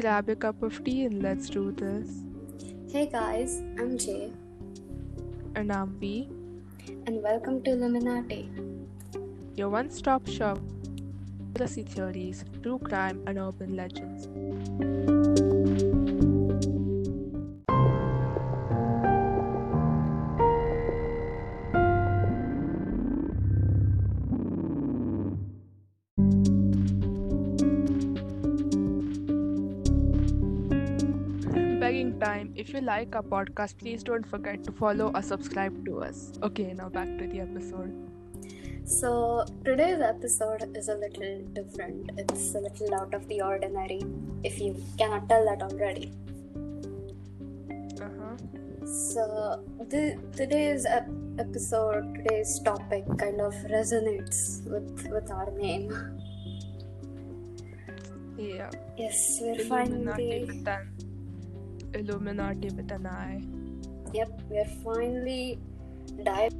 grab a cup of tea and let's do this. Hey guys, I'm Jay, And I'm B, and welcome to Illuminati. your one stop shop for conspiracy theories, true crime, and urban legends. If you like our podcast, please don't forget to follow or subscribe to us. Okay, now back to the episode. So, today's episode is a little different. It's a little out of the ordinary, if you cannot tell that already. Uh huh. So, the, today's ep- episode, today's topic kind of resonates with, with our name. Yeah. Yes, we're finally. Illuminati with an eye. Yep, we're finally dive.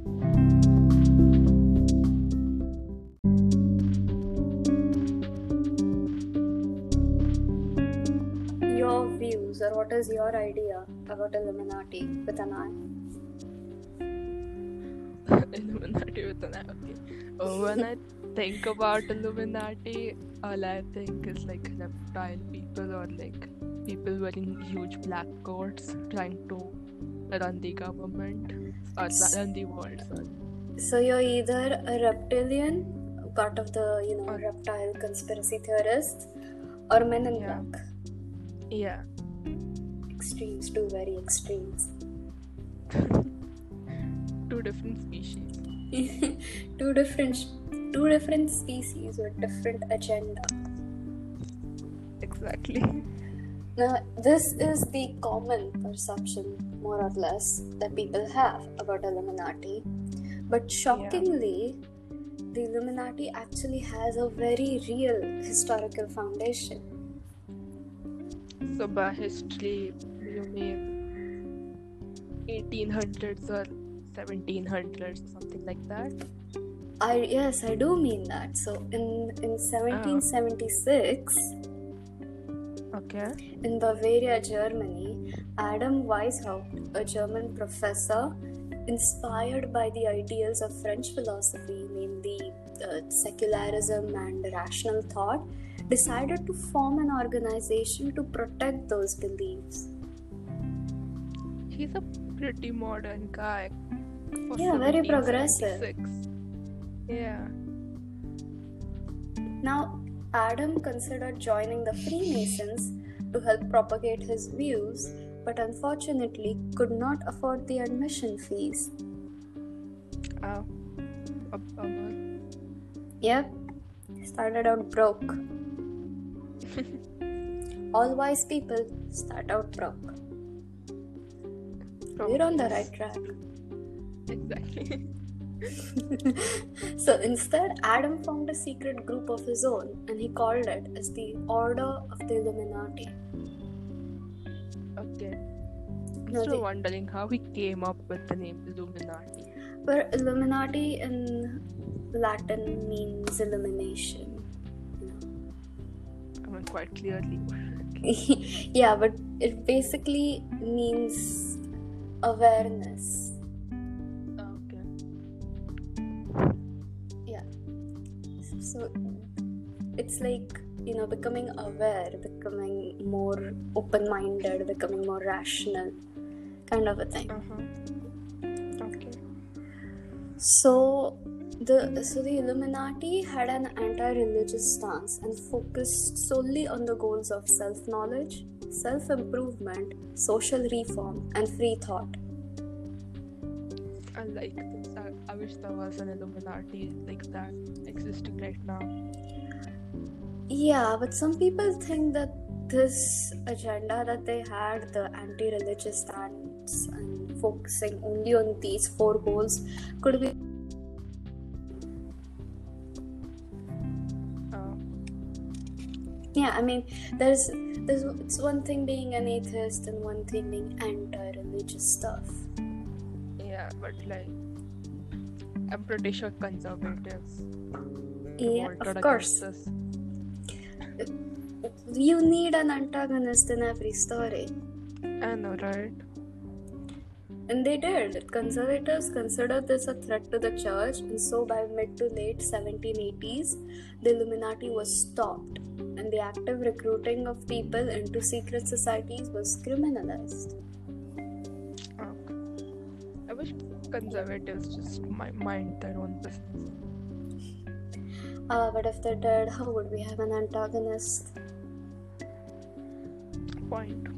Your views, or what is your idea about Illuminati with an eye? Illuminati with an eye. Okay. Oh, when I think about Illuminati, all I think is like reptile people or like people wearing huge black coats trying to run the government uh, or run the world. Sorry. So you're either a reptilian, part of the you know Or- reptile conspiracy theorists, or Men in Yeah. Black. Yeah. Extremes, two very extremes. Two different species. two different two different species with different agenda Exactly. now this is the common perception more or less that people have about illuminati. But shockingly the illuminati actually has a very real historical foundation. So by history, you mean 1800s or 1700s or something like that? i yes i do mean that. So in in ah. 1776 Okay. In Bavaria, Germany, Adam Weishaupt, a German professor inspired by the ideals of French philosophy, namely uh, secularism and rational thought, decided to form an organization to protect those beliefs. He's a pretty modern guy. Yeah, very progressive. Yeah. Now, Adam considered joining the Freemasons to help propagate his views, but unfortunately could not afford the admission fees. Oh. A bummer. Yep, started out broke. All wise people start out broke. Oh, We're on the right track. Exactly. so instead, Adam formed a secret group of his own and he called it as the Order of the Illuminati. okay. I'm No, still the- wondering how he came up with the name Illuminati. Where Illuminati in Latin means illumination. I mean, quite clearly. yeah, but it basically means awareness. So it's like, you know, becoming aware, becoming more open minded, becoming more rational, kind of a thing. Huh. Okay. So the so the Illuminati had an anti-religious stance and focused solely on the goals of self-knowledge, self-improvement, social reform, and free thought. I like this. I, wish there was an Illuminati like that existing right now. Yeah, but some people think that this agenda that they had, the anti-religious stance and focusing only on these four goals, could be Uh, yeah. I mean, there's there's it's one thing being an atheist and one thing being anti-religious stuff. yeah, but like, I'm pretty sure conservatives Yeah, of course. you need an antagonist in every story. I know, right? And they did. Conservatives considered this a threat to the church, and so by mid to late 1780s, the Illuminati was stopped, and the active recruiting of people into secret societies was criminalized. Wish conservatives just mi- mind their own business. Uh, but if they did, how would we have an antagonist? Point.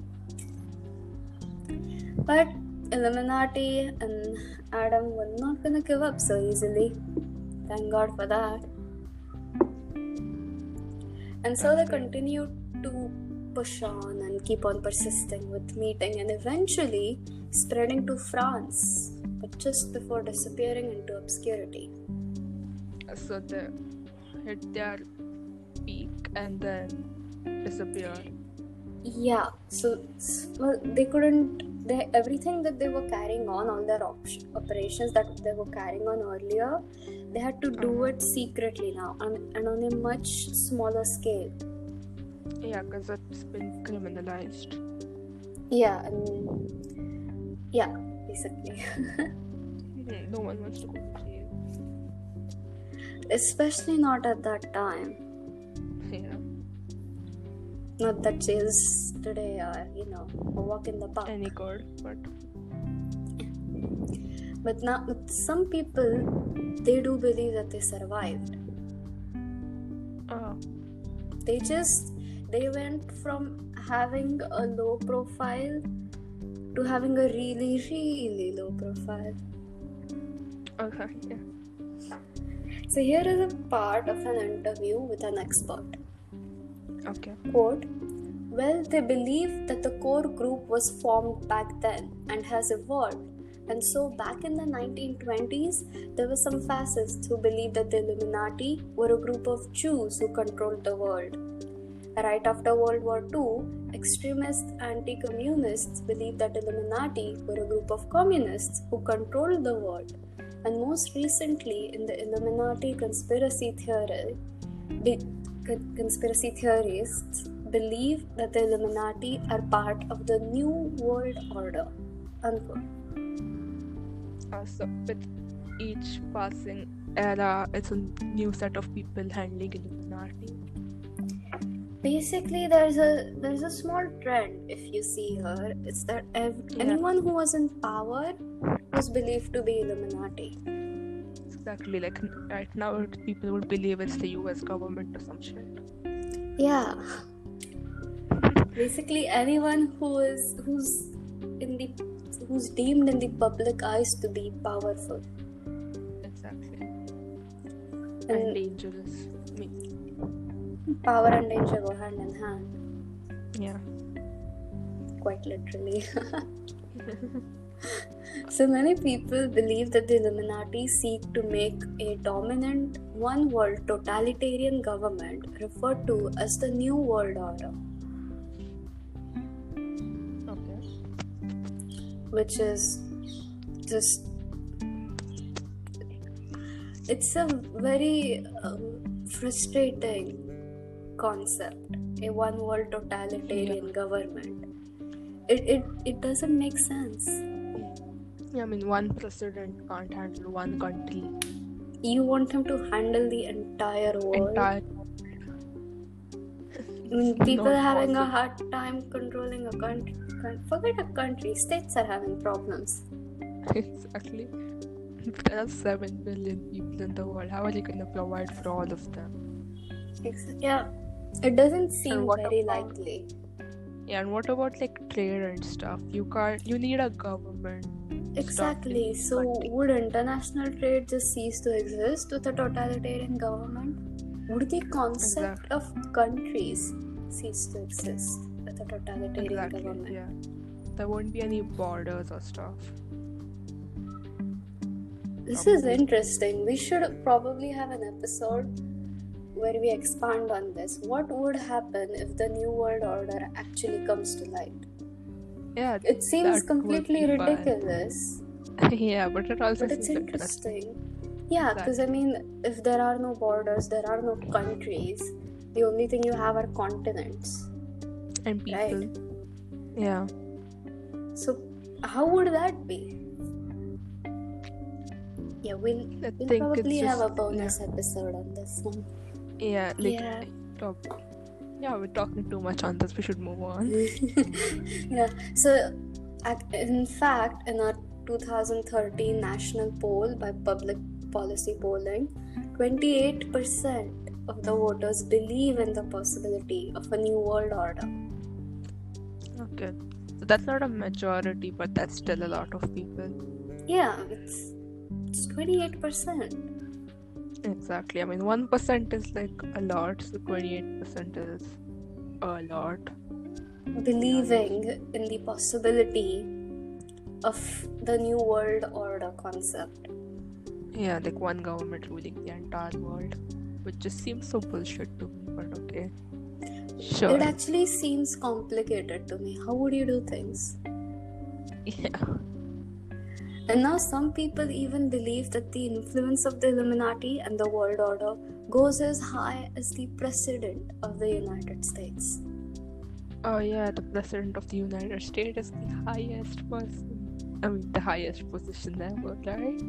But Illuminati and Adam were not gonna give up so easily. Thank God for that. And so they continued to push on and keep on persisting with meeting and eventually spreading to France, but just before disappearing into obscurity. So they hit their peak and then disappear. Yeah, so well, they couldn't. They everything that they were carrying on, all their op- operations that they were carrying on earlier, they had to do Uh-huh. it secretly now, and, and on a much smaller scale. Yeah, because it's been criminalized. Yeah, and yeah, basically, Hmm, no one wants to go to jail. especially not at that time. Yeah. Not that jails today are, you know, a walk in the park. Any good, but But now, some people, they do believe that they survived. uh, they just they went from having a low profile to having a really really low profile okay, yeah. so here is a part of an interview with an expert Okay. quote well they believe that the core group was formed back then and has evolved and so back in the 1920s there were some fascists who believed that the illuminati were a group of jews who controlled the world Right after World War II, extremist anti communists believed that Illuminati were a group of communists who controlled the world. And most recently, in the Illuminati conspiracy theory, conspiracy theorists believe that the Illuminati are part of the New World Order. Unquote. Uh, so with each passing era, it's a new set of people handling Illuminati. Basically there's a there's a small trend if you see her it's that ev- Yeah. anyone who was in power was believed to be illuminati Exactly. Like right now, people would believe it's the U.S. government or some shit. yeah basically anyone who is who's in the who's deemed in the public eyes to be powerful Exactly. And and dangerous. Power and danger go hand in hand yeah. quite literally So many people believe that the Illuminati seek to make a dominant one world totalitarian government referred to as the New World Order, Okay. which is just. It's a very um, frustrating concept, a one world totalitarian government. It, it, it doesn't make sense. Yeah, I mean, one president can't handle one country. You want him to handle the entire world. Entire. I mean, people are having a hard time controlling a country. Forget a country, states are having problems. exactly. There are seven billion people in the world. How are you gonna provide for all of them? Yeah, it doesn't seem very about- likely. Yeah, and what about like trade and stuff? You can't. You need a government. Exactly. So, country. would international trade just cease to exist with a totalitarian government? Would the concept of countries cease to exist with a totalitarian Exactly. government? Yeah. There won't be any borders or stuff. This is interesting. We should probably have an episode where we expand on this. What would happen if the New World Order actually comes to light? Yeah. It seems completely ridiculous, yeah, but it also but it's interesting. interesting. Yeah, because I mean, if there are no borders, there are no countries, the only thing you have are continents. And people. Right. Yeah. So, how would that be? Yeah, we'll, we'll probably have a bonus episode on this one. Yeah. Like, Yeah. Yeah, we're talking too much on this. We should move on. yeah, so in fact, in our 2013 national poll by Public Policy Polling, 28% of the voters believe in the possibility of a new world order. Okay. So that's not a majority, but that's still a lot of people. Yeah, it's, it's 28%. Exactly. I mean, one percent is like a lot, so twenty-eight percent is a lot. believing in the possibility of the new world order concept. Yeah, like one government ruling the entire world, which just seems so bullshit to me. But okay, sure. It actually seems complicated to me. How would you do things? Yeah. And now some people even believe that the influence of the Illuminati and the world order goes as high as the president of the United States. Oh yeah, the president of the United States is the highest person. I mean, the highest position ever, right?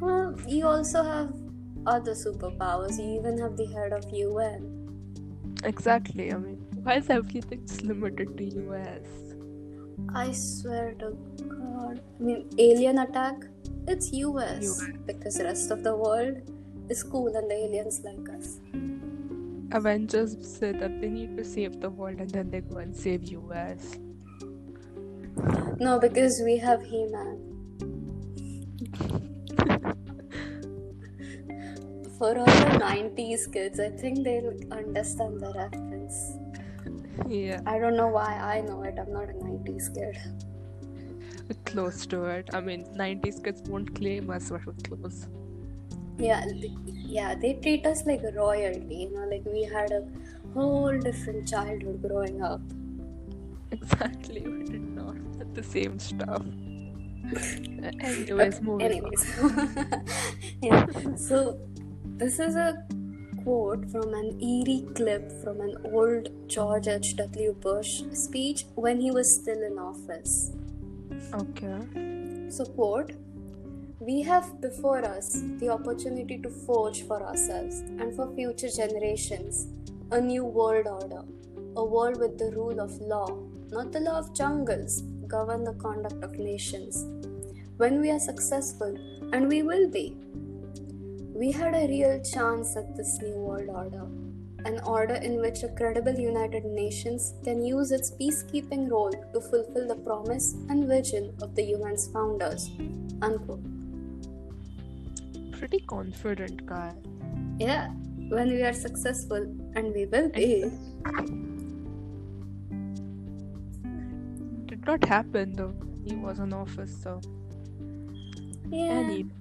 Well, you also have other superpowers. You even have the head of UN. Exactly. I mean, why is everything just limited to US? I swear to God. I mean, alien attack, it's US. US. Because the rest of the world is cool and the aliens like us. Avengers say that they need to save the world, and then they go and save US. No, because we have He Man. For all the 90s kids, I think they'll understand the reference. Yeah, I don't know why I know it. I'm not a 90s kid. close to it. I mean, 90s kids won't claim us, but we're close. Yeah, yeah, they treat us like royalty. You know, like we had a whole different childhood growing up. Exactly, we did not have the same stuff. Anyways, anyways, yeah. So this is a quote from an eerie clip from an old George H. W. Bush speech when he was still in office. Okay. So, quote, we have before us the opportunity to forge for ourselves and for future generations a new world order, a world with the rule of law, not the law of jungles, govern the conduct of nations. When we are successful, and we will be, we had a real chance at this new world order, an order in which a credible United Nations can use its peacekeeping role to fulfill the promise and vision of the UN's founders. Unquote. Pretty confident guy. Yeah, when we are successful, and we will be. Did not happen though. He was in office, so. Yeah, Any.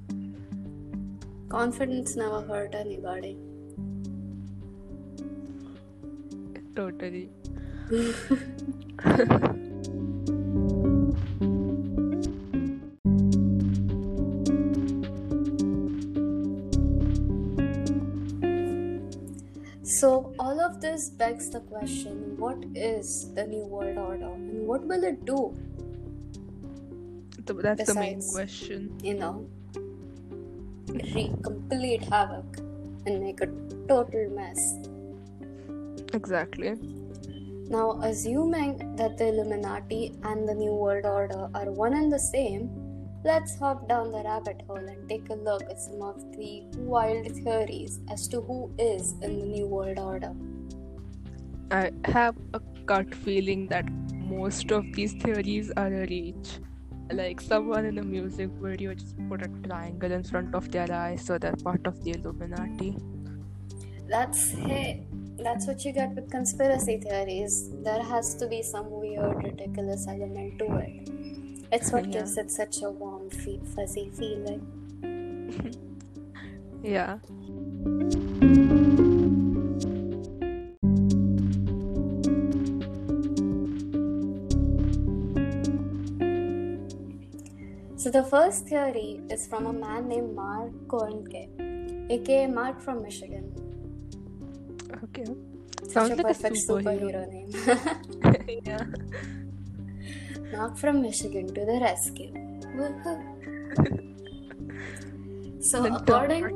Confidence never hurt anybody. Totally. So, all of this begs the question what is the New World Order and what will it do? Th- That's the main question. You know, wreak complete havoc and make a total mess. Exactly. Now, assuming that the Illuminati and the New World Order are one and the same, let's hop down the rabbit hole and take a look at some of the wild theories as to who is in the New World Order. I have a gut feeling that most of these theories are a reach. Like someone in a music video just put a triangle in front of their eyes, so they're part of the Illuminati. That's hey, that's what you get with conspiracy theories. There has to be some weird, ridiculous element to it. It's what Yeah. gives it such a warm, fuzzy feeling. Yeah. So the first theory is from a man named Mark Koernke, aka Mark from Michigan. Okay. Such Sounds a like a perfect superhero. superhero name. yeah. Knock from Michigan to the rescue. So Then according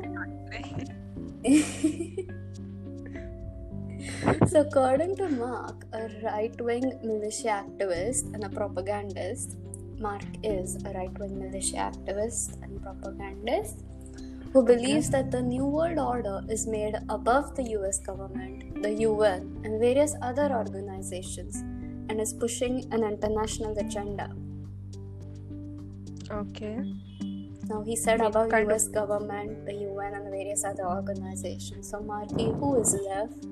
so according to Mark, a right-wing militia activist and a propagandist, Mark is a right-wing militia activist and propagandist who believes that the New World Order is made above the US government, the UN, and various other organizations and is pushing an international agenda. Okay. Now he said above kind of- US government, the UN, and various other organizations. So Marky, who is left?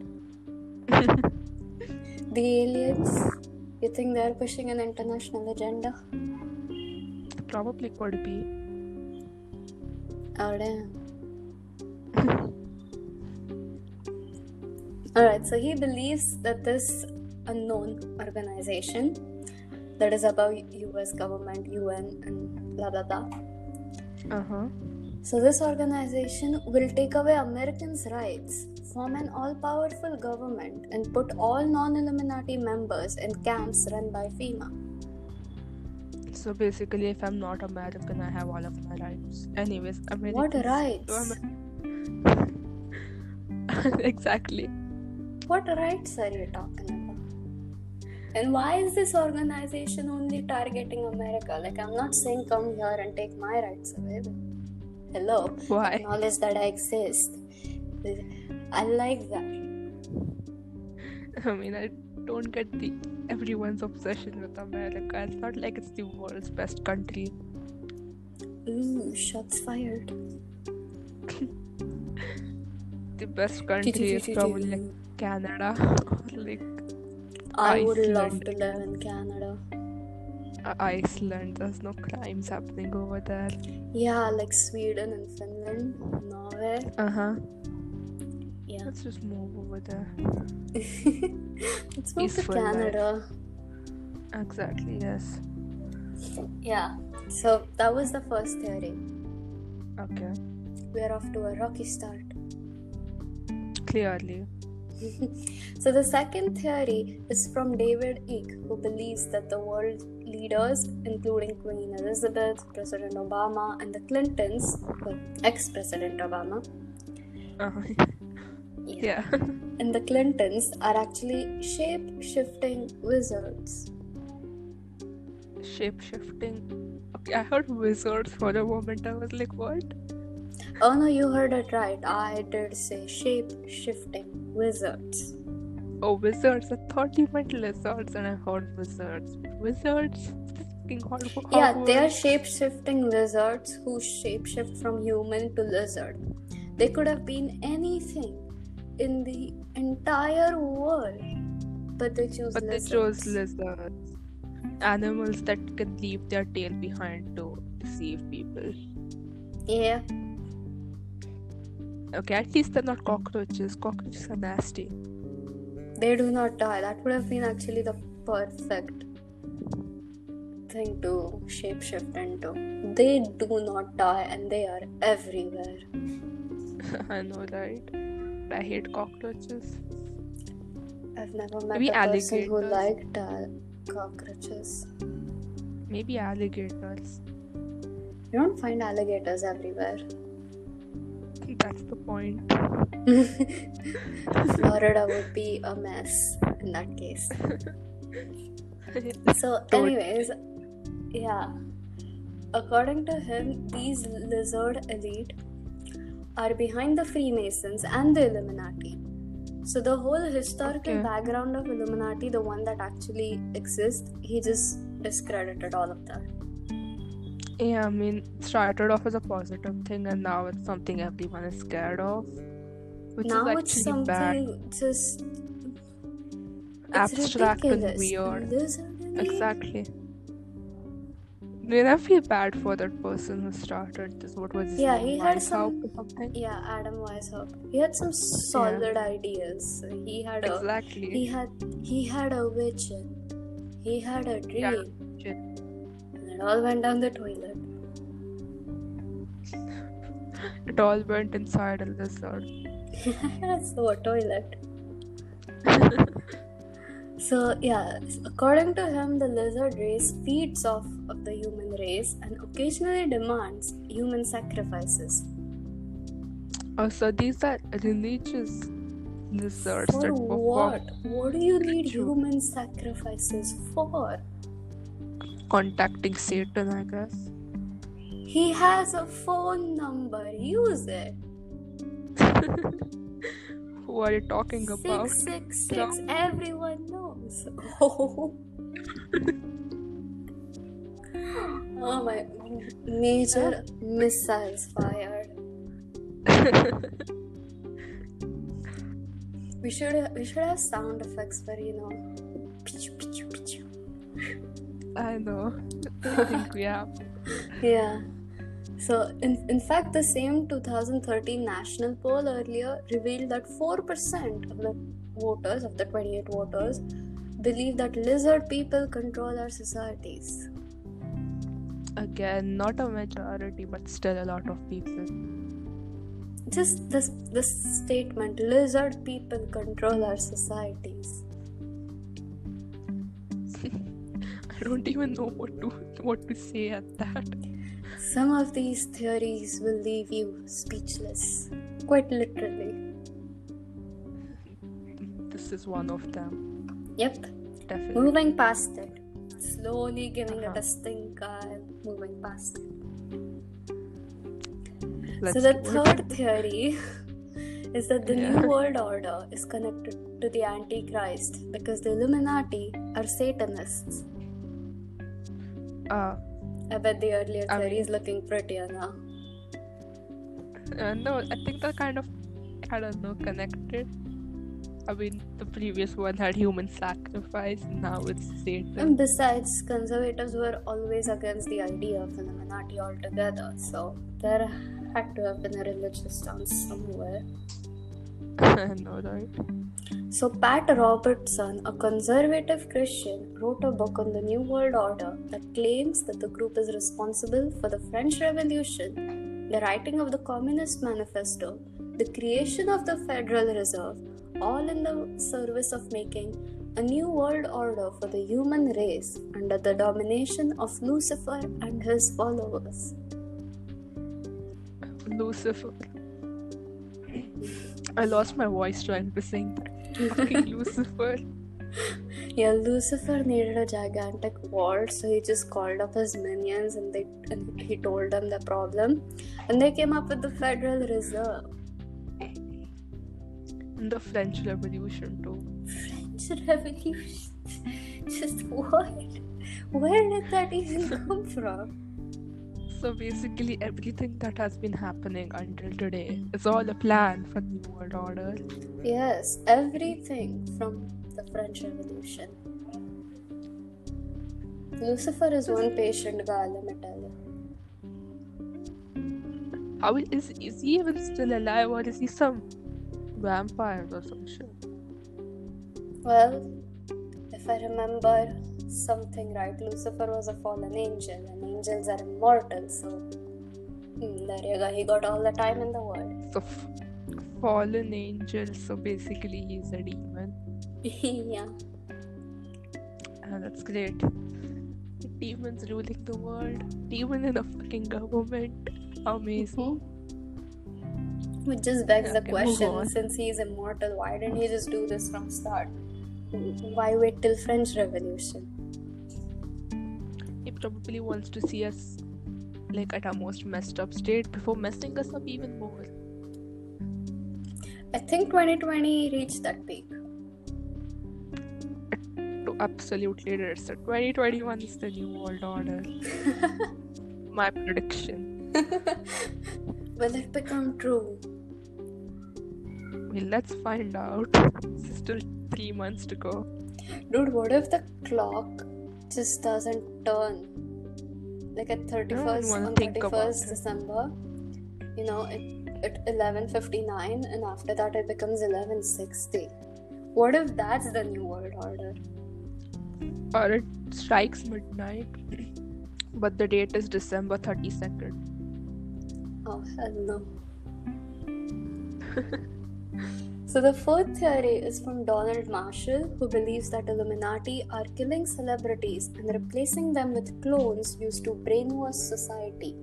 The aliens? You think they're pushing an international agenda? Probably could be. Oh damn. Alright, so he believes that this unknown organization that is above US government, UN, and blah blah blah. Uh huh. So this organization will take away Americans' rights, form an all-powerful government, and put all non-Illuminati members in camps run by FEMA. So basically, if I'm not American, I have all of my rights. Anyways, Americans. What rights? exactly. What rights are you talking about? And why is this organization only targeting America? Like, I'm not saying come here and take my rights away. Hello, Why? acknowledge that I exist. I like that. I mean, I don't get the everyone's obsession with America. It's not like it's the world's best country. Ooh, shots fired. The best country is probably like Canada, like I would love to live in Canada. Uh, Iceland. There's no crimes happening over there. Yeah, like Sweden and Finland, Norway. Uh huh. Yeah. Let's just move over there. Let's move to Peaceful life. Canada. Exactly. Yes. Yeah. So that was the first theory. Okay. We're off to a rocky start. Clearly. so the second theory is from David Icke, who believes that the world leaders, including Queen Elizabeth, President Obama, and the Clintons, well, ex-President Obama, Uh-huh. yeah, Yeah. and the Clintons are actually shape-shifting wizards. Shape shifting. Okay, I heard wizards for a moment. I was like, what? Oh no, you heard it right. I did say shape-shifting wizards. Oh, wizards. I thought you meant lizards, and I heard wizards. Wizards? Hard. Yeah, they are shape-shifting lizards who shape-shift from human to lizard. They could have been anything in the entire world, but they choose But they chose lizards. Animals that can leave their tail behind to deceive people. Yeah, Okay, at least they're not cockroaches. Cockroaches are nasty. They do not die. That would have been actually the perfect thing to shapeshift into. They do not die, and they are everywhere. I know, right? I hate cockroaches. I've never met Maybe a person who liked uh, cockroaches. Maybe alligators. You don't find alligators everywhere. That's the point. Florida would be a mess in that case. So, anyways, yeah. According to him, these lizard elite are behind the Freemasons and the Illuminati. So, the whole historical Okay. background of Illuminati, the one that actually exists, he just discredited all of that. Yeah, I mean, started off as a positive thing, and now it's something everyone is scared of, which now is it's actually something bad. just it's Abstract and weird. Exactly. I mean, I feel bad for that person who started this. What was his Yeah, name? he had some- Yeah, Adam Weishaupt. He had some solid ideas. He had a Exactly. he had he had a vision. He had a dream. Yeah. And all went down the toilet. It all went inside a lizard. so a toilet. So, yeah, according to him, the lizard race feeds off of the human race and occasionally demands human sacrifices. Oh, so these are religious lizards For that what? What do you need human sacrifices for? Contacting Satan, I guess. He has a phone number. Use it. Who are you talking about? Six six six. Everyone knows. Oh. oh my! Major missiles fired. We should we should have sound effects for you know. I know. I think we have. Yeah. So, in, in fact, the same 2013 national poll earlier revealed that 4% of the voters, of the 28 voters, believe that lizard people control our societies. Again, not a majority, but still a lot of people. Just this, this statement lizard people control our societies. Don't even know what to what to say at that. Some of these theories will leave you speechless, quite literally. This is one of them, Yep, definitely. moving past it, slowly giving it Uh-huh. a stinker, and moving past it. Let's so the it. third theory is that the Yeah. new world order is connected to the antichrist because the illuminati are satanists Uh, i bet the earlier I theory mean- is looking prettier now uh, no, I think they're kind of, I don't know, connected. I mean, the previous one had human sacrifice, now it's Satan. and besides conservatives were always against the idea of the illuminati altogether so there had to have been a religious stance somewhere Right? So, Pat Robertson, a conservative Christian, wrote a book on the New World Order that claims that the group is responsible for the French Revolution, the writing of the Communist Manifesto, the creation of the Federal Reserve, all in the service of making a new world order for the human race under the domination of Lucifer and his followers. Lucifer. I lost my voice trying to sing that. Fucking Lucifer. Yeah, Lucifer needed a gigantic vault, so he just called up his minions and they and he told them the problem, and they came up with the Federal Reserve. And the French Revolution too. French Revolution. Just what? Where did that even come from? So basically, everything that has been happening until today mm. is all a plan for the New World Order. Yes, everything from the French Revolution. Lucifer is one mm-hmm. patient guy, let me tell you. How is is he even still alive, or is he some vampire or some shit? Well, if I remember something right, Lucifer was a fallen angel, and angels are immortal, so hmm, there you go. He got all the time in the world. So f- fallen angel. So basically, he's a demon. yeah. And that's great. Demons ruling the world. Demon in a fucking government. Amazing. Mhm. Which just begs the question since he is immortal, why didn't he just do this from start? Why wait till French Revolution? Probably wants to see us like at our most messed up state before messing us up even more. I think 2020 reached that peak. Absolutely it. So 2021 is the new world order. My prediction. Will it become true? Well, let's find out. It's still three months to go. Dude, what if the clock just doesn't turn? Like at 31st on think about 31st it. December, you know, it, at 11:59 and after that it becomes 11:60. What if that's the new world order? Or it strikes midnight. But the date is December 32nd. Oh hell no. So the fourth theory is from Donald Marshall, who believes that Illuminati are killing celebrities and replacing them with clones used to brainwash society.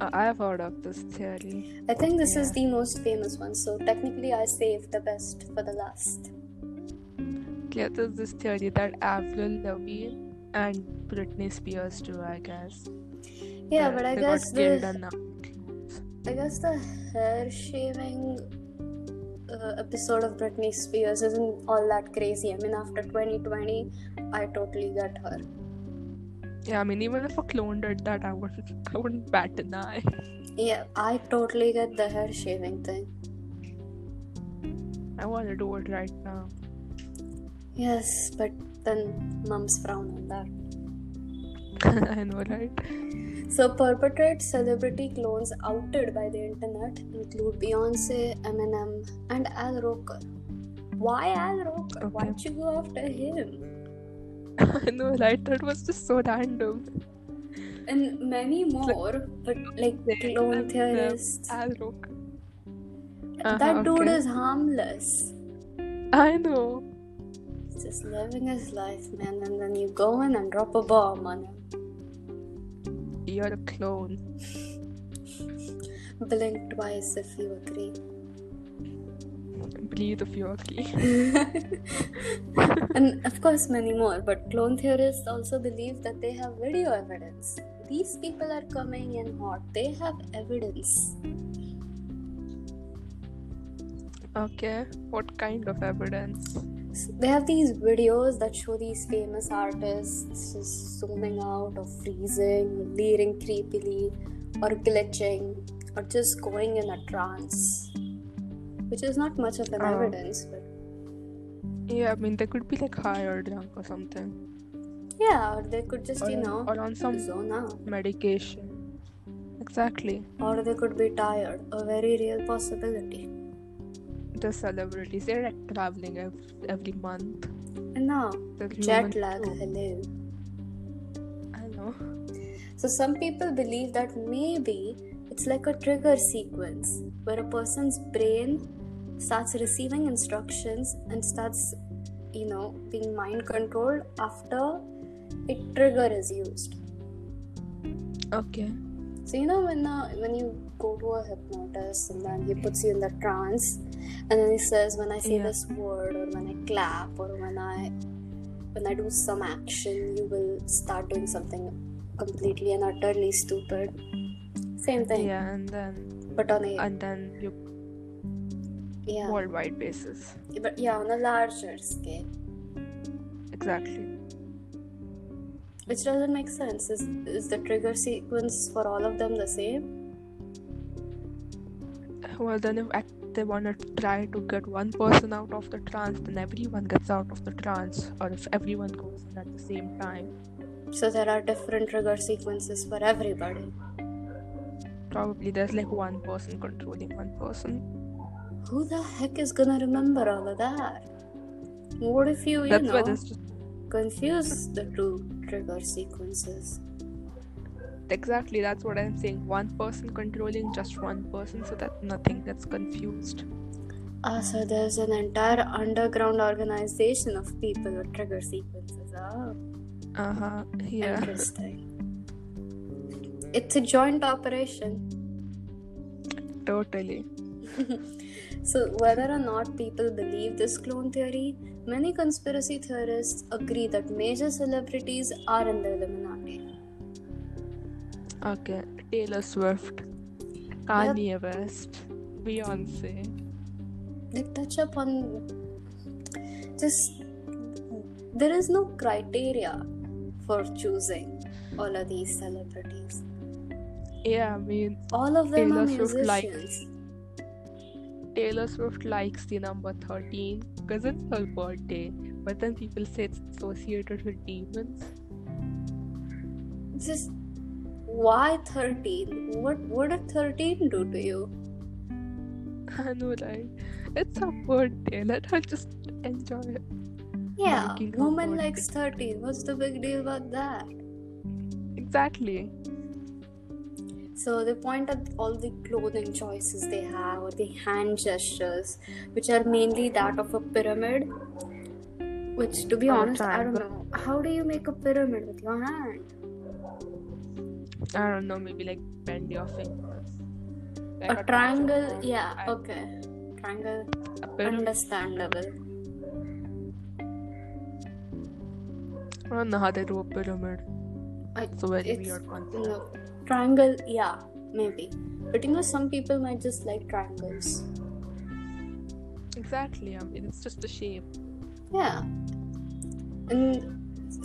I have heard of this theory. I think this is the most famous one, so technically I saved the best for the last. Yeah, there's this theory that Avril Lavigne and Britney Spears do, I guess. Yeah, That but I guess got killed the. I guess the hair shaving uh, episode of Britney Spears isn't all that crazy. I mean, after 2020, I totally get her. Yeah, I mean, even if a clone did that, I wouldn't, I wouldn't bat an eye. Yeah, I totally get the hair shaving thing. I want to do it right now. Yes, but then mom's frown on that. I know, right? So, perpetrate celebrity clones outed by the internet include Beyonce, Eminem, and Al Roker. Why Al Roker? Okay. Why'd you go after him? I know, right? That was just so random. And many more, but like clone And, uh, theorists. Al Roker. that Uh-huh, dude okay. is harmless. I know. He's just living his life, man. And then you go in and drop a bomb on him. You're a clone. Blink twice if you agree. Breathe if you agree. and of course, many more. But clone theorists also believe that they have video evidence. These people are coming in hot. They have evidence. Okay. What kind of evidence? They have these videos that show these famous artists just zooming out or freezing, or leering creepily, or glitching, or just going in a trance. Which is not much of an Oh. evidence, but Yeah, I mean, they could be like high or drunk or something. yeah, or they could just, Or, you know, or on some zone out. medication. Exactly. Or they could be tired, a very real possibility. The celebrities, they're like traveling every, every month. No. now, jet lag, too. hello. I know. So, some people believe that maybe it's like a trigger sequence where a person's brain starts receiving instructions and starts, you know, being mind controlled after a trigger is used. Okay. So, you know, when, uh, when you go to a hypnotist and then he puts you in the trance and then he says, when I say Yeah. this word or when I clap or when I when I do some action, you will start doing something completely and utterly stupid. Same thing, Yeah, and then but on a and then you yeah, worldwide basis. but yeah, on a larger scale, Exactly. which doesn't make sense. Is is the trigger sequence for all of them the same? Well, then if they want to try to get one person out of the trance, then everyone gets out of the trance. Or if everyone goes in at the same time, So there are different trigger sequences for everybody. probably there's like one person controlling one person. Who the heck is gonna remember all of that? What if you, you That's know, just confuse the two trigger sequences? Exactly that's what I'm saying. One person controlling just one person, so that nothing gets confused. Ah, so there's an entire underground organization of people with trigger sequences. Oh, Uh huh. Yeah. interesting. It's a joint operation. Totally. So, whether or not people believe this clone theory, many conspiracy theorists agree that major celebrities are in the Illuminati. Okay. Taylor Swift, Kanye West, Beyonce. They touch upon just there is no criteria for choosing all of these celebrities. Yeah, I mean, All of them are Taylor Swift likes- musicians. Taylor Swift likes the number 13 because it's her birthday, but then people say it's associated with demons. Just why 13? What what did 13 do to you? I know, right? It's her birthday. Let her just enjoy it. Yeah, woman likes 13. What's the big deal about that? Exactly. So they point at all the clothing choices they have or the hand gestures, which are mainly that of a pyramid. Which, to be a honest, I don't know. How do you make a pyramid with your hand? I don't know, maybe like bend your fingers. Like A triangle, triangle. yeah, I- okay. Triangle, A understandable. I don't know how they do a pyramid. I, It's a very it's- weird concept. No. Triangle, yeah, maybe. But you know, some people might just like triangles. Exactly. I mean, it's just a shape. Yeah. And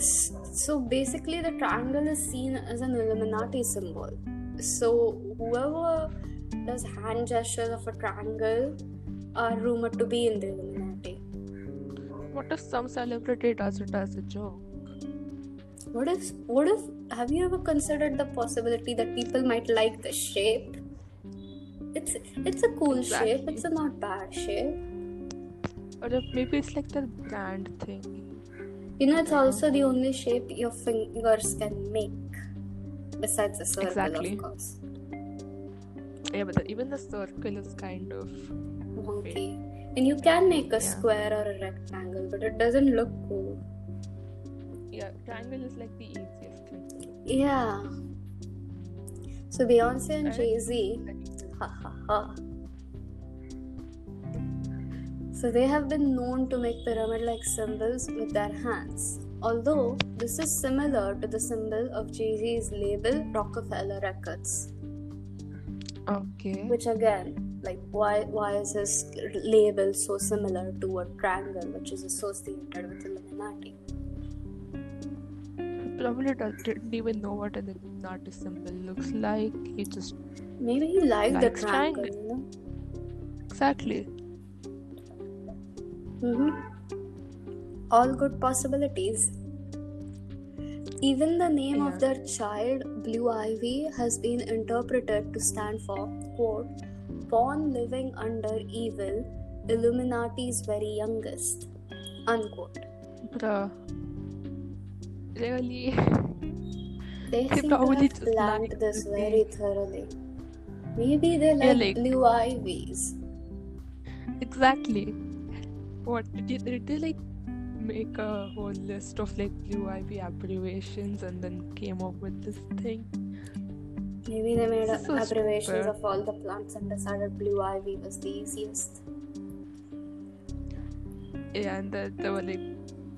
so basically, the triangle is seen as an Illuminati symbol. So whoever does hand gestures of a triangle are rumored to be in the Illuminati. What if some celebrity does it as a joke? What if, what if, have you ever considered the possibility that people might like the shape? It's it's a cool shape. It's a not bad shape. Or if maybe it's like the brand thing. You know, it's also the only shape your fingers can make, besides the circle, Exactly. of course. Yeah, but the, even the circle is kind of. Wonky. And you can make a Yeah. square or a rectangle, but it doesn't look cool. Yeah, triangle is like the easiest thing. Yeah. So Beyonce and Jay Z, ha ha ha. So they have been known to make pyramid-like symbols with their hands. Although this is similar to the symbol of Jay Z's label Roc-A-Fella Records. Okay. Which again, like why why is his label so similar to a triangle which is associated with Illuminati? Probably didn't even know what an Illuminati symbol looks like. He just. Maybe he liked the triangle, triangle. you know? Exactly. Mm-hmm. All good possibilities. Even the name Yeah. of their child, Blue Ivy, has been interpreted to stand for, quote, born living under evil, Illuminati's very youngest, unquote. Bruh. Really? They They seem to probably have planned this very thoroughly. Maybe they Yeah, like, like- Blue Ivies. Exactly. What did, you, did they like make a whole list of like blue ivy abbreviations and then came up with this thing? Maybe they made so abbreviations stupid. of all the plants and decided Blue Ivy was the easiest. Yeah, and then they were like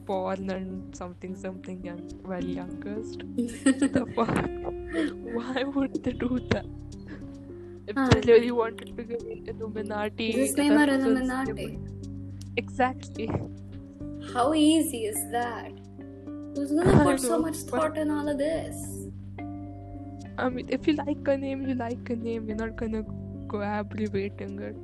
born and something something young, well youngest. the fuck? Why would they do that? If Huh. they really wanted to get Illuminati, Just name her Illuminati. Exactly. How easy is that? Who's gonna put so much thought in all of this? I mean, if you like a name, you like a name. You're not gonna go abbreviating it.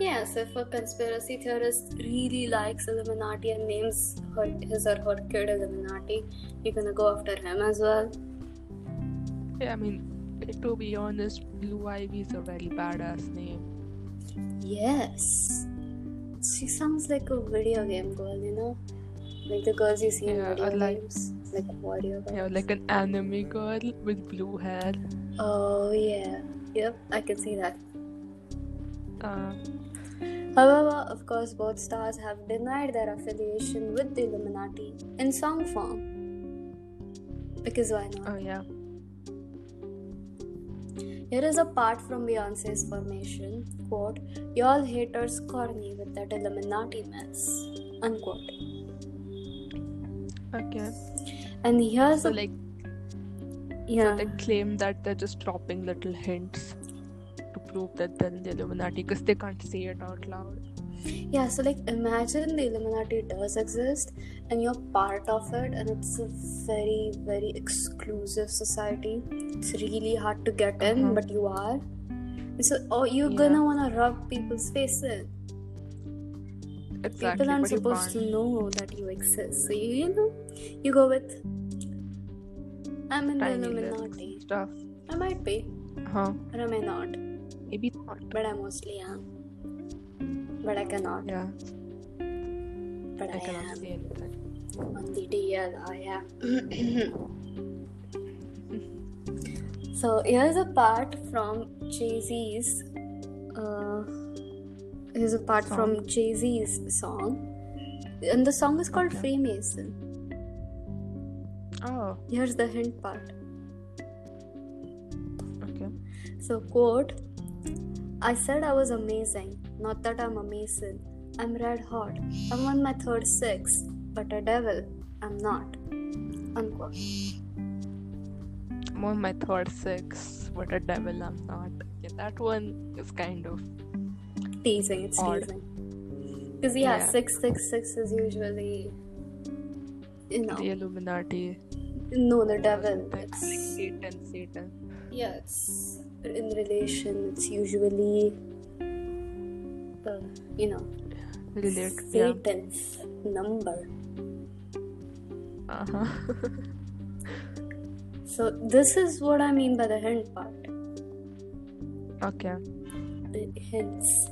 Yes, if a conspiracy theorist really likes Illuminati and names her, his or her kid Illuminati, you're gonna go after him as well. Yeah, I mean, to be honest, Blue Ivy is a very badass name. Yes. She sounds like a video game girl, you know? Like the girls you see in Yeah, video like- games. Like warrior girls. Yeah, like an anime girl with blue hair. Oh, yeah. Yep, I can see that. Uh, However, of course, both stars have denied their affiliation with the Illuminati in song form. Because why not? oh yeah. Here is a part from Beyonce's formation quote, Y'all haters corny with that Illuminati mess. Unquote. Okay. And here's So a like yeah. they claim that they're just dropping little hints to prove that they're in the Illuminati because they can't say it out loud. Yeah, so like imagine the Illuminati does exist and you're part of it and it's a very, very exclusive society. It's really hard to get in, Uh-huh. but you are. And so oh you're Yeah. gonna wanna rub people's faces. Exactly. People aren't supposed to know that you exist. So you, you know, you go with I'm in the Illuminati. stuff. I might be, Huh? or I may not. Maybe not. But I mostly am. But I cannot. Yeah. But I, I cannot am. say anything. On the DL, I am. So here's a part from Jay Z's. Uh, here's a part Song. from Jay Z's song, and the song is called Okay. Freemason. Oh, Here's the hint part. okay. So, quote I said I was amazing, not that I'm amazing. I'm red hot. I'm on my third six, but a devil, I'm not. Unquote. I'm on my third six. What a devil I'm not. Yeah, that one is kind of Teasing, it's Odd. teasing. Because, yeah, Yeah. 666 is usually, you know, the Illuminati. no, the devil. something. Like It's, Satan, Satan. yeah, it's in relation, it's usually, uh, you know, Relate. Yeah. Number. Uh huh. So, this is what I mean by the hint part. okay. The hints.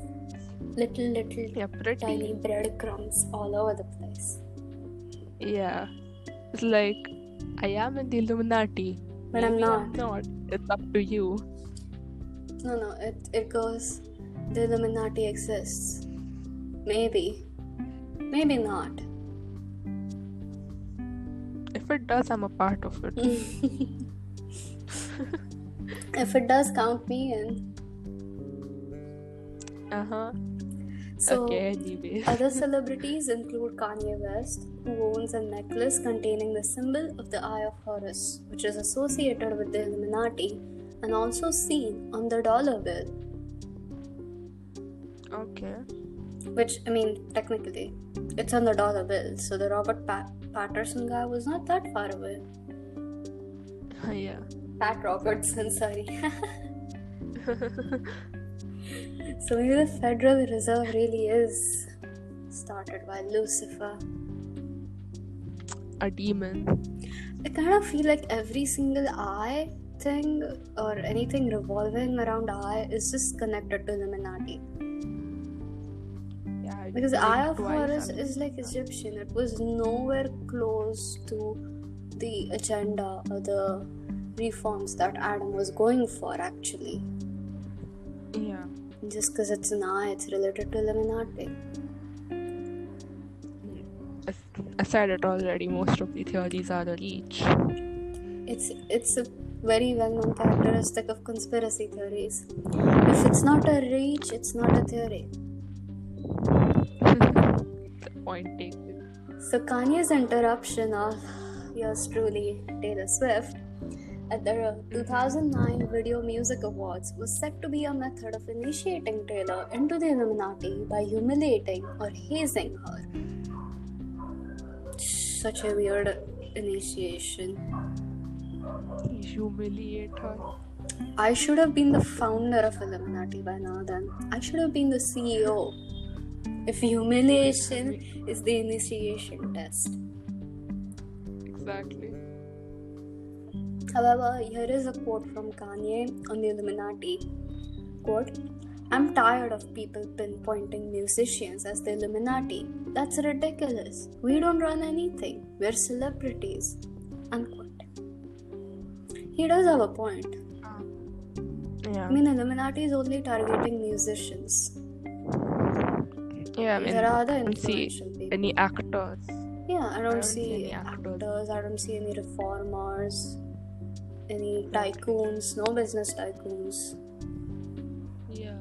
Little, little, Yeah, pretty. tiny breadcrumbs all over the place. Yeah. It's like I am in the Illuminati. But I'm Maybe not. not. It's up to you. No, no, it, it goes, the Illuminati exists. Maybe. Maybe not. If it does, I'm a part of it. if it does count me in. Uh huh. So, okay. Other celebrities include Kanye West, who owns a necklace containing the symbol of the Eye of Horus, which is associated with the Illuminati and also seen on the dollar bill. Okay. Which, I mean, technically, it's on the dollar bill, so the Robert pa- Patterson guy was not that far away. yeah. Pat Robertson, sorry. so maybe the Federal Reserve really is started by Lucifer. A demon. I kind of feel like every single eye thing or anything revolving around eye is just connected to Illuminati. Yeah. I Because of twice Horus is like Egyptian. It was nowhere close to the agenda or the reforms that Adam was going for actually. Yeah. Just because it's an eye, it's related to Illuminati. I, I said it already. Most of the theories are a reach. It's it's a very well-known characteristic of conspiracy theories. If it's not a reach, it's not a theory. So Kanye's interruption of yours truly, Taylor Swift, at the 2009 Video Music Awards was said to be a method of initiating Taylor into the Illuminati by humiliating or hazing her. Such a weird initiation. Humiliate her. I should have been the founder of Illuminati by now then. I should have been the CEO. If humiliation is the initiation test. Exactly. However, here is a quote from Kanye on the Illuminati. Quote, I'm tired of people pinpointing musicians as the Illuminati. That's ridiculous. We don't run anything. We're celebrities. Unquote. He does have a point. Yeah. I mean, Illuminati is only targeting musicians. yeah. I mean, there are other don't see influential people. any actors. Yeah, I don't, don't see, see any actors. actors. I don't see any reformers, any tycoons, no business tycoons. Yeah.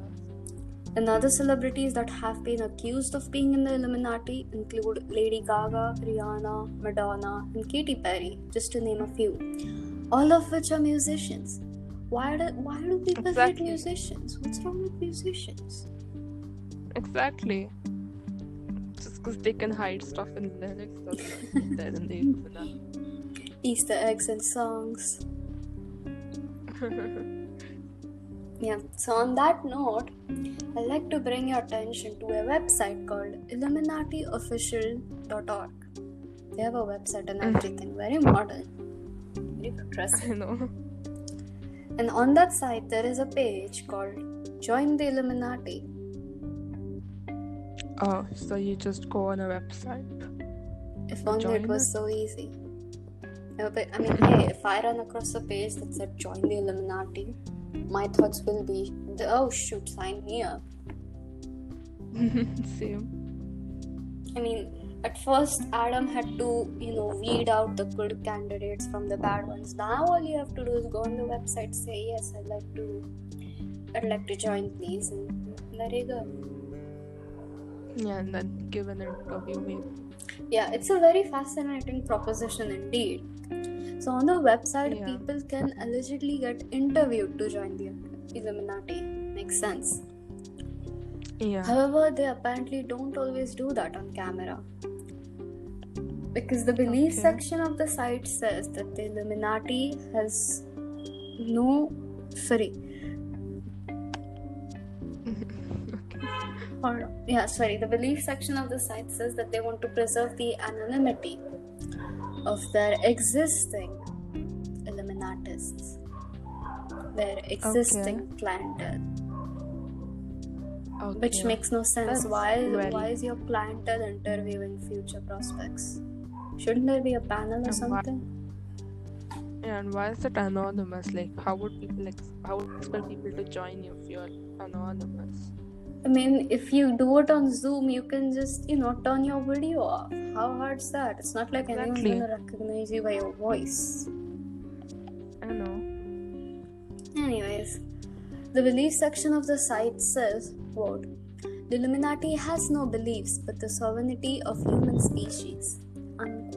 And other celebrities that have been accused of being in the Illuminati include Lady Gaga, Rihanna, Madonna, and Katy Perry, just to name a few. All of which are musicians. Why do, why do people Exactly. hate musicians? What's wrong with musicians? Exactly. Just because they can hide stuff in lyrics they're in the Easter eggs and songs. Yeah, so on that note, I'd like to bring your attention to a website called IlluminatiOfficial.org. They have a website and mm. everything, very modern, very futuristic. I know. And on that site, there is a page called Join the Illuminati. Oh, so you just go on a website. If only it was it? so easy. But, I mean, hey, if I run across a page that said join the Illuminati, my thoughts will be, oh shoot, sign me up. Same. I mean, at first, Adam had to, you know, weed out the good candidates from the bad ones. Now, all you have to do is go on the website, say, yes, I'd like to, I'd like to join, please, and there you go. Yeah, and then give an interview maybe. Yeah, it's a very fascinating proposition indeed. So, on the website, Yeah. people can allegedly get interviewed to join the Illuminati. Makes sense. Yeah. However, they apparently don't always do that on camera. Because the belief Okay. section of the site says that the Illuminati has no. Sorry. Or, yeah, sorry. The belief section of the site says that they want to preserve the anonymity of their existing Illuminatists, their existing clientele. Okay. Which makes no sense. That's why why is your clientele interviewing future prospects? Shouldn't there be a panel or And why- something? Yeah, and why is it anonymous? Like, how would people ex- how would expect people to join you if you're anonymous? I mean, if you do it on Zoom, you can just, you know, turn your video off. How hard's that? It's not like anyone's Exactly. gonna recognize you by your voice. I don't know. Anyways, the belief section of the site says, quote, the Illuminati has no beliefs but the sovereignty of human species. Unquote.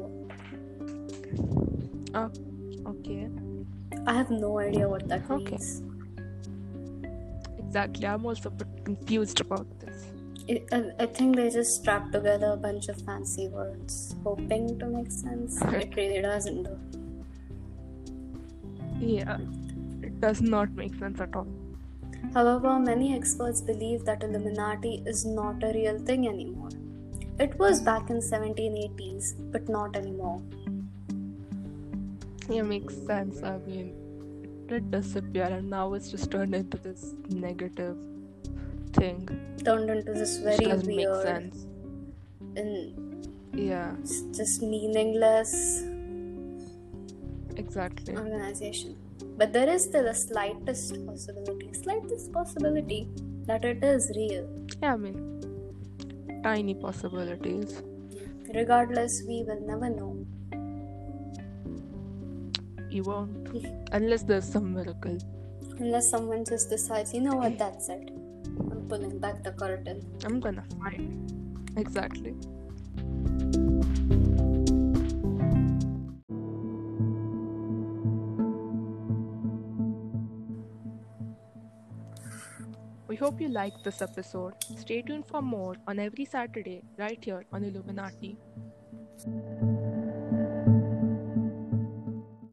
Oh, okay. I have no idea what that Okay. means. Exactly. I'm also confused about this. It, I, I think they just strapped together a bunch of fancy words, hoping to make sense. It really doesn't, though. Yeah. It does not make sense at all. However, many experts believe that Illuminati is not a real thing anymore. It was back in 1780s, but not anymore. Yeah, makes sense. I mean, it did disappear, and now it's just turned into this negative thing, Turned into this very doesn't make sense. and Yeah, s- just meaningless exactly. organization. But there is still a slightest possibility, slightest possibility that it is real. Yeah, I mean, tiny possibilities. Regardless, we will never know. You won't, unless there's some miracle. Unless someone just decides, you know what, that's it. I'm pulling back the curtain. I'm gonna find. Exactly. We hope you liked this episode. Stay tuned for more on every Saturday right here on Illuminati.